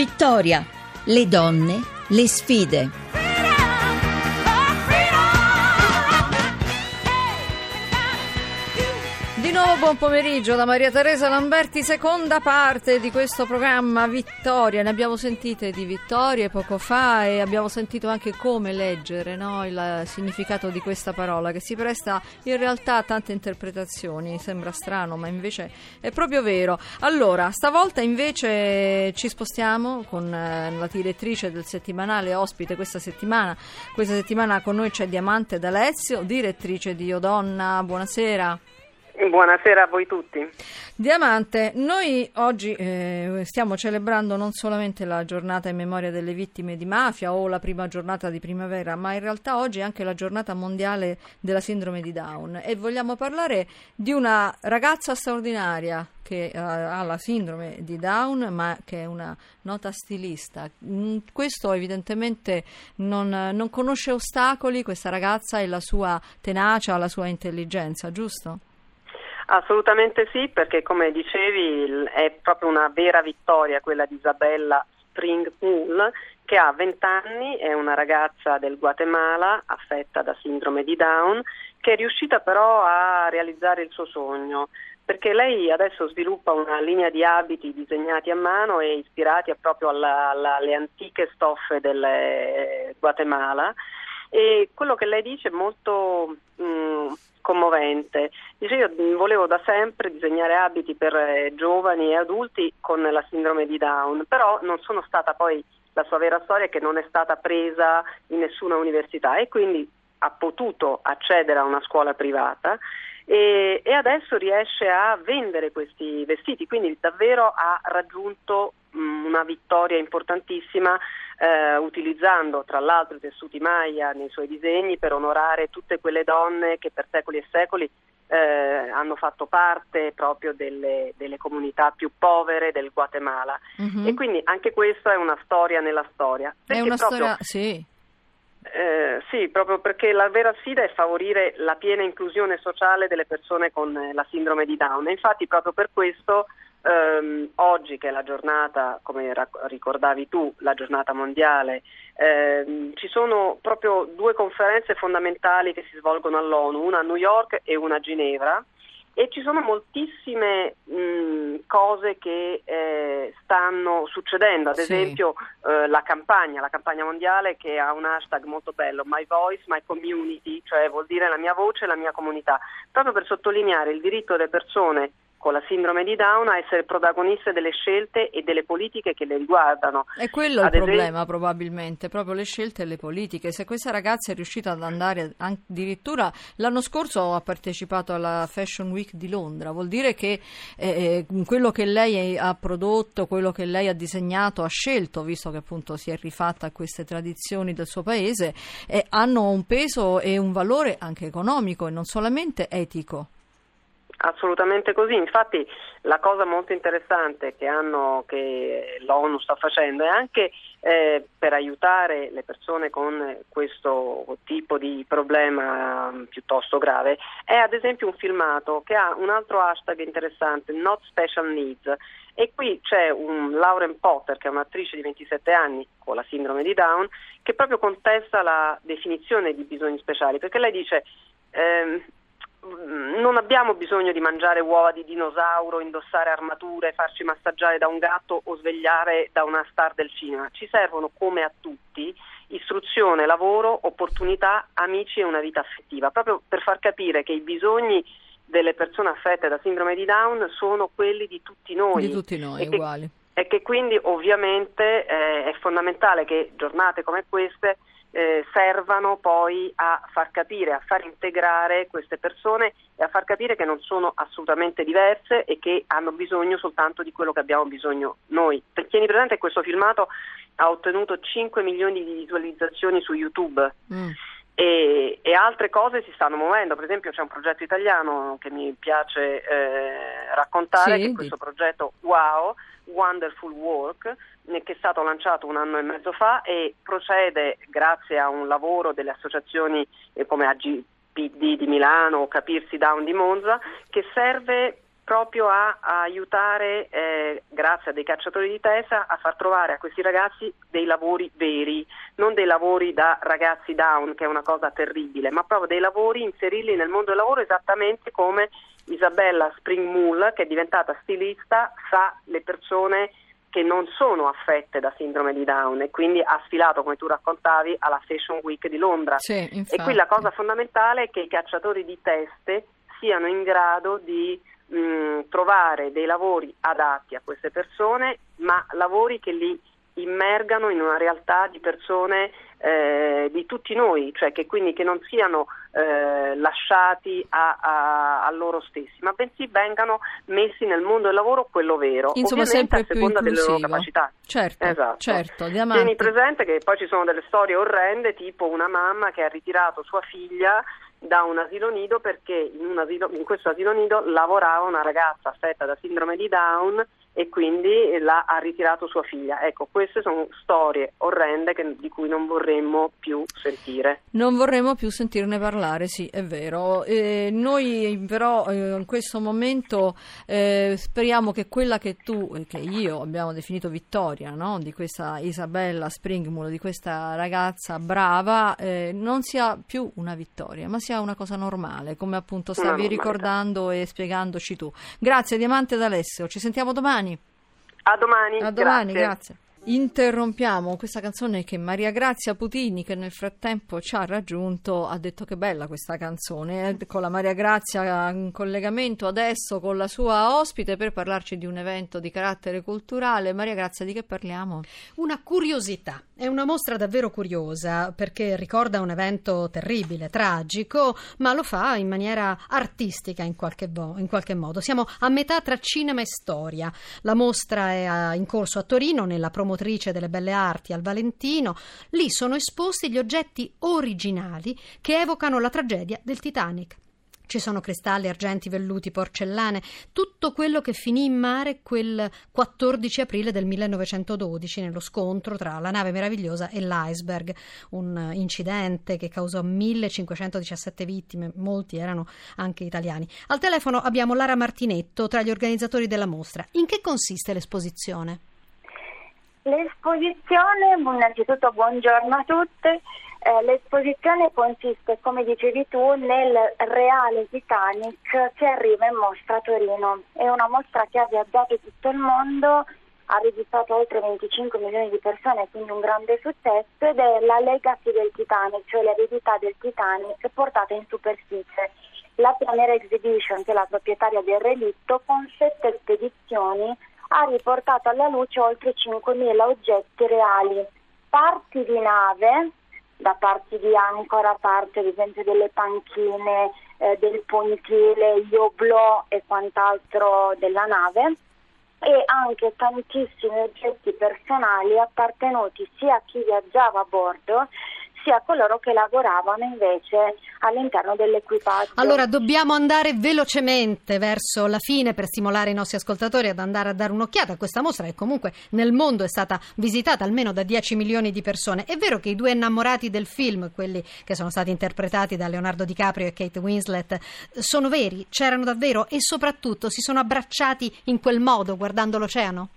Vittoria, le donne, le sfide. Buon pomeriggio da Maria Teresa Lamberti, seconda parte di questo programma Vittoria. Ne abbiamo sentite di vittorie poco fa e abbiamo sentito anche come leggere no? il significato di questa parola che si presta in realtà a tante interpretazioni. Sembra strano, ma invece è proprio vero. Allora, stavolta invece ci spostiamo con eh, la direttrice del settimanale ospite questa settimana. Questa settimana con noi c'è Diamante D'Alessio, direttrice di Io Donna. Buonasera. Buonasera a voi tutti. Diamante, noi oggi eh, stiamo celebrando non solamente la giornata in memoria delle vittime di mafia o la prima giornata di primavera, ma in realtà oggi è anche la giornata mondiale della sindrome di Down e vogliamo parlare di una ragazza straordinaria che uh, ha la sindrome di Down ma che è una nota stilista. Mm, questo evidentemente non, non conosce ostacoli, questa ragazza e la sua tenacia, la sua intelligenza, giusto? Assolutamente sì, perché come dicevi è proprio una vera vittoria quella di Isabella Springpool che ha 20 anni, è una ragazza del Guatemala affetta da sindrome di Down che è riuscita però a realizzare il suo sogno perché lei adesso sviluppa una linea di abiti disegnati a mano e ispirati proprio alla, alla, alle antiche stoffe del eh, Guatemala. E quello che lei dice è molto mh, mm, commovente. Dice io volevo da sempre disegnare abiti per eh, giovani e adulti con la sindrome di Down, però non sono stata poi la sua vera storia che non è stata presa in nessuna università e quindi ha potuto accedere a una scuola privata e, e adesso riesce a vendere questi vestiti, quindi davvero ha raggiunto una vittoria importantissima eh, utilizzando tra l'altro i tessuti Maya nei suoi disegni per onorare tutte quelle donne che per secoli e secoli eh, hanno fatto parte proprio delle, delle, comunità più povere del Guatemala. Mm-hmm. E quindi anche questa è una storia nella storia. È una proprio, storia, sì. Eh, sì, proprio perché la vera sfida è favorire la piena inclusione sociale delle persone con la sindrome di Down e infatti proprio per questo ehm, oggi che è la giornata, come ricordavi tu, la giornata mondiale, ehm, ci sono proprio due conferenze fondamentali che si svolgono all'ONU, una a New York e una a Ginevra e ci sono moltissime mh, cose che eh, stanno succedendo, ad sì. esempio eh, la campagna, la campagna mondiale che ha un hashtag molto bello, My Voice, My Community, cioè vuol dire la mia voce e la mia comunità, proprio per sottolineare il diritto delle persone con la sindrome di Down a essere protagoniste delle scelte e delle politiche che le riguardano. È quello ad il esempio... problema probabilmente, proprio le scelte e le politiche. Se questa ragazza è riuscita ad andare addirittura l'anno scorso ha partecipato alla Fashion Week di Londra, vuol dire che eh, eh, quello che lei ha prodotto, quello che lei ha disegnato, ha scelto, visto che appunto si è rifatta a queste tradizioni del suo paese, eh, hanno un peso e un valore anche economico e non solamente etico. Assolutamente così, infatti la cosa molto interessante che, hanno, che l'ONU sta facendo è anche eh, per aiutare le persone con questo tipo di problema um, piuttosto grave, è ad esempio un filmato che ha un altro hashtag interessante, Not Special Needs, e qui c'è un Lauren Potter, che è un'attrice di 27 anni con la sindrome di Down, che proprio contesta la definizione di bisogni speciali, perché lei dice... Ehm, non abbiamo bisogno di mangiare uova di dinosauro, indossare armature, farci massaggiare da un gatto o svegliare da una star del cinema. Ci servono, come a tutti, istruzione, lavoro, opportunità, amici e una vita affettiva, proprio per far capire che i bisogni delle persone affette da sindrome di Down sono quelli di tutti noi. Di tutti noi, e uguali. Che, e che quindi ovviamente eh, è fondamentale che giornate come queste eh, servano poi a far capire, a far integrare queste persone e a far capire che non sono assolutamente diverse e che hanno bisogno soltanto di quello che abbiamo bisogno noi. Per tieni presente che questo filmato ha ottenuto 5 milioni di visualizzazioni su YouTube. Mm. E, e, altre cose si stanno muovendo, per esempio c'è un progetto italiano che mi piace eh, raccontare, sì, che è questo progetto WOW, Wonderful Work, che è stato lanciato un anno e mezzo fa e procede grazie a un lavoro delle associazioni eh, come AGPD di Milano o Capirsi Down di Monza che serve proprio a, a aiutare, eh, grazie a dei cacciatori di testa, a far trovare a questi ragazzi dei lavori veri, non dei lavori da ragazzi down, che è una cosa terribile, ma proprio dei lavori, inserirli nel mondo del lavoro esattamente come Isabella Springmull, che è diventata stilista, sa le persone che non sono affette da sindrome di Down e quindi ha sfilato, come tu raccontavi, alla Fashion Week di Londra. Sì, e qui la cosa fondamentale è che i cacciatori di teste siano in grado di mh, trovare dei lavori adatti a queste persone, ma lavori che li immergano in una realtà di persone eh, di tutti noi, cioè che quindi che non siano eh, lasciati a, a, a, loro stessi, ma bensì vengano messi nel mondo del lavoro quello vero, Insomma, ovviamente sempre a seconda delle loro capacità. Certo, esatto. certo. Tieni presente che poi ci sono delle storie orrende, tipo una mamma che ha ritirato sua figlia da un asilo nido perché in, asilo, in questo asilo nido lavorava una ragazza affetta da sindrome di Down e quindi l'ha, ha ritirato sua figlia. Ecco, queste sono storie orrende che, di cui non vorremmo più sentire. Non vorremmo più sentirne parlare, sì, è vero. Eh, noi però eh, in questo momento eh, speriamo che quella che tu e che io abbiamo definito vittoria, no? di questa Isabella Springmull, di questa ragazza brava, eh, non sia più una vittoria, ma sia una cosa normale, come appunto stavi ricordando e spiegandoci tu. Grazie Diamante d'Alessio, ci sentiamo domani domani. A domani. A domani, grazie. grazie. Interrompiamo questa canzone che Maria Grazia Putini, che nel frattempo ci ha raggiunto, ha detto che bella questa canzone. Eh? Con la Maria Grazia in collegamento adesso con la sua ospite per parlarci di un evento di carattere culturale. Maria Grazia, di che parliamo? Una curiosità. È una mostra davvero curiosa perché ricorda un evento terribile, tragico, ma lo fa in maniera artistica in qualche, vo- in qualche modo. Siamo a metà tra cinema e storia. La mostra è in corso a Torino nella promozione promotrice delle belle arti al Valentino, lì sono esposti gli oggetti originali che evocano la tragedia del Titanic. Ci sono cristalli, argenti, velluti, porcellane, tutto quello che finì in mare quel 14 aprile del 1912 nello scontro tra la nave meravigliosa e l'iceberg, un incidente che causò 1517 vittime, molti erano anche italiani. Al telefono abbiamo Lara Martinetto tra gli organizzatori della mostra. In che consiste l'esposizione? L'esposizione, innanzitutto buongiorno a tutte, eh, l'esposizione consiste, come dicevi tu, nel reale Titanic che arriva in mostra a Torino. È una mostra che ha viaggiato tutto il mondo, ha registrato oltre 25 milioni di persone, quindi un grande successo, ed è la legacy del Titanic, cioè l'eredità del Titanic portata in superficie. La Pianera Exhibition, che è la proprietaria del relitto, con sette spedizioni ha riportato alla luce oltre 5.000 oggetti reali, parti di nave, da parti di ancora, parte ad esempio delle panchine, eh, del pontile, gli oblò e quant'altro della nave e anche tantissimi oggetti personali appartenuti sia a chi viaggiava a bordo sia coloro che lavoravano invece all'interno dell'equipaggio. Allora dobbiamo andare velocemente verso la fine per stimolare i nostri ascoltatori ad andare a dare un'occhiata a questa mostra che comunque nel mondo è stata visitata almeno da 10 milioni di persone. È vero che i due innamorati del film, quelli che sono stati interpretati da Leonardo DiCaprio e Kate Winslet, sono veri, c'erano davvero e soprattutto si sono abbracciati in quel modo guardando l'oceano?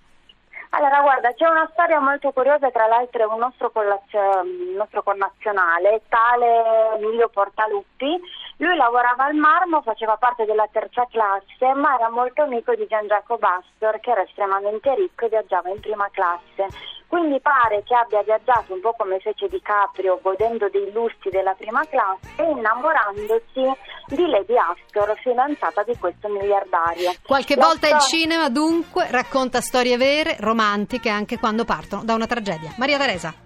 Allora, guarda, c'è una storia molto curiosa, tra l'altro è un nostro, un nostro connazionale, tale Emilio Portaluppi. Lui lavorava al Marmo, faceva parte della terza classe, ma era molto amico di Gian Giacomo Bastor, che era estremamente ricco e viaggiava in prima classe. Quindi pare che abbia viaggiato un po' come fece Di Caprio, godendo dei lussi della prima classe e innamorandosi di Lady Astor, fidanzata di questo miliardario. Qualche La volta sto- il cinema dunque racconta storie vere, romantiche, anche quando partono da una tragedia. Maria Teresa.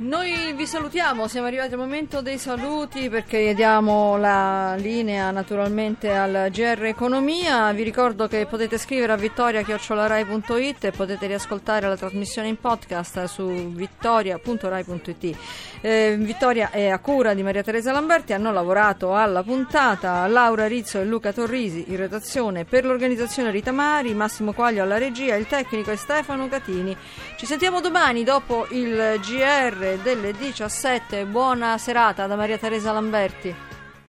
Noi vi salutiamo, siamo arrivati al momento dei saluti perché diamo la linea naturalmente al GR Economia. Vi ricordo che potete scrivere a vittoria.rai.it e potete riascoltare la trasmissione in podcast su vittoria.rai.it. Eh, Vittoria è a cura di Maria Teresa Lamberti, hanno lavorato alla puntata Laura Rizzo e Luca Torrisi in redazione per l'organizzazione Rita Mari, Massimo Quaglio alla regia, il tecnico è Stefano Catini. Ci sentiamo domani dopo il GR delle 17. Buona serata da Maria Teresa Lamberti.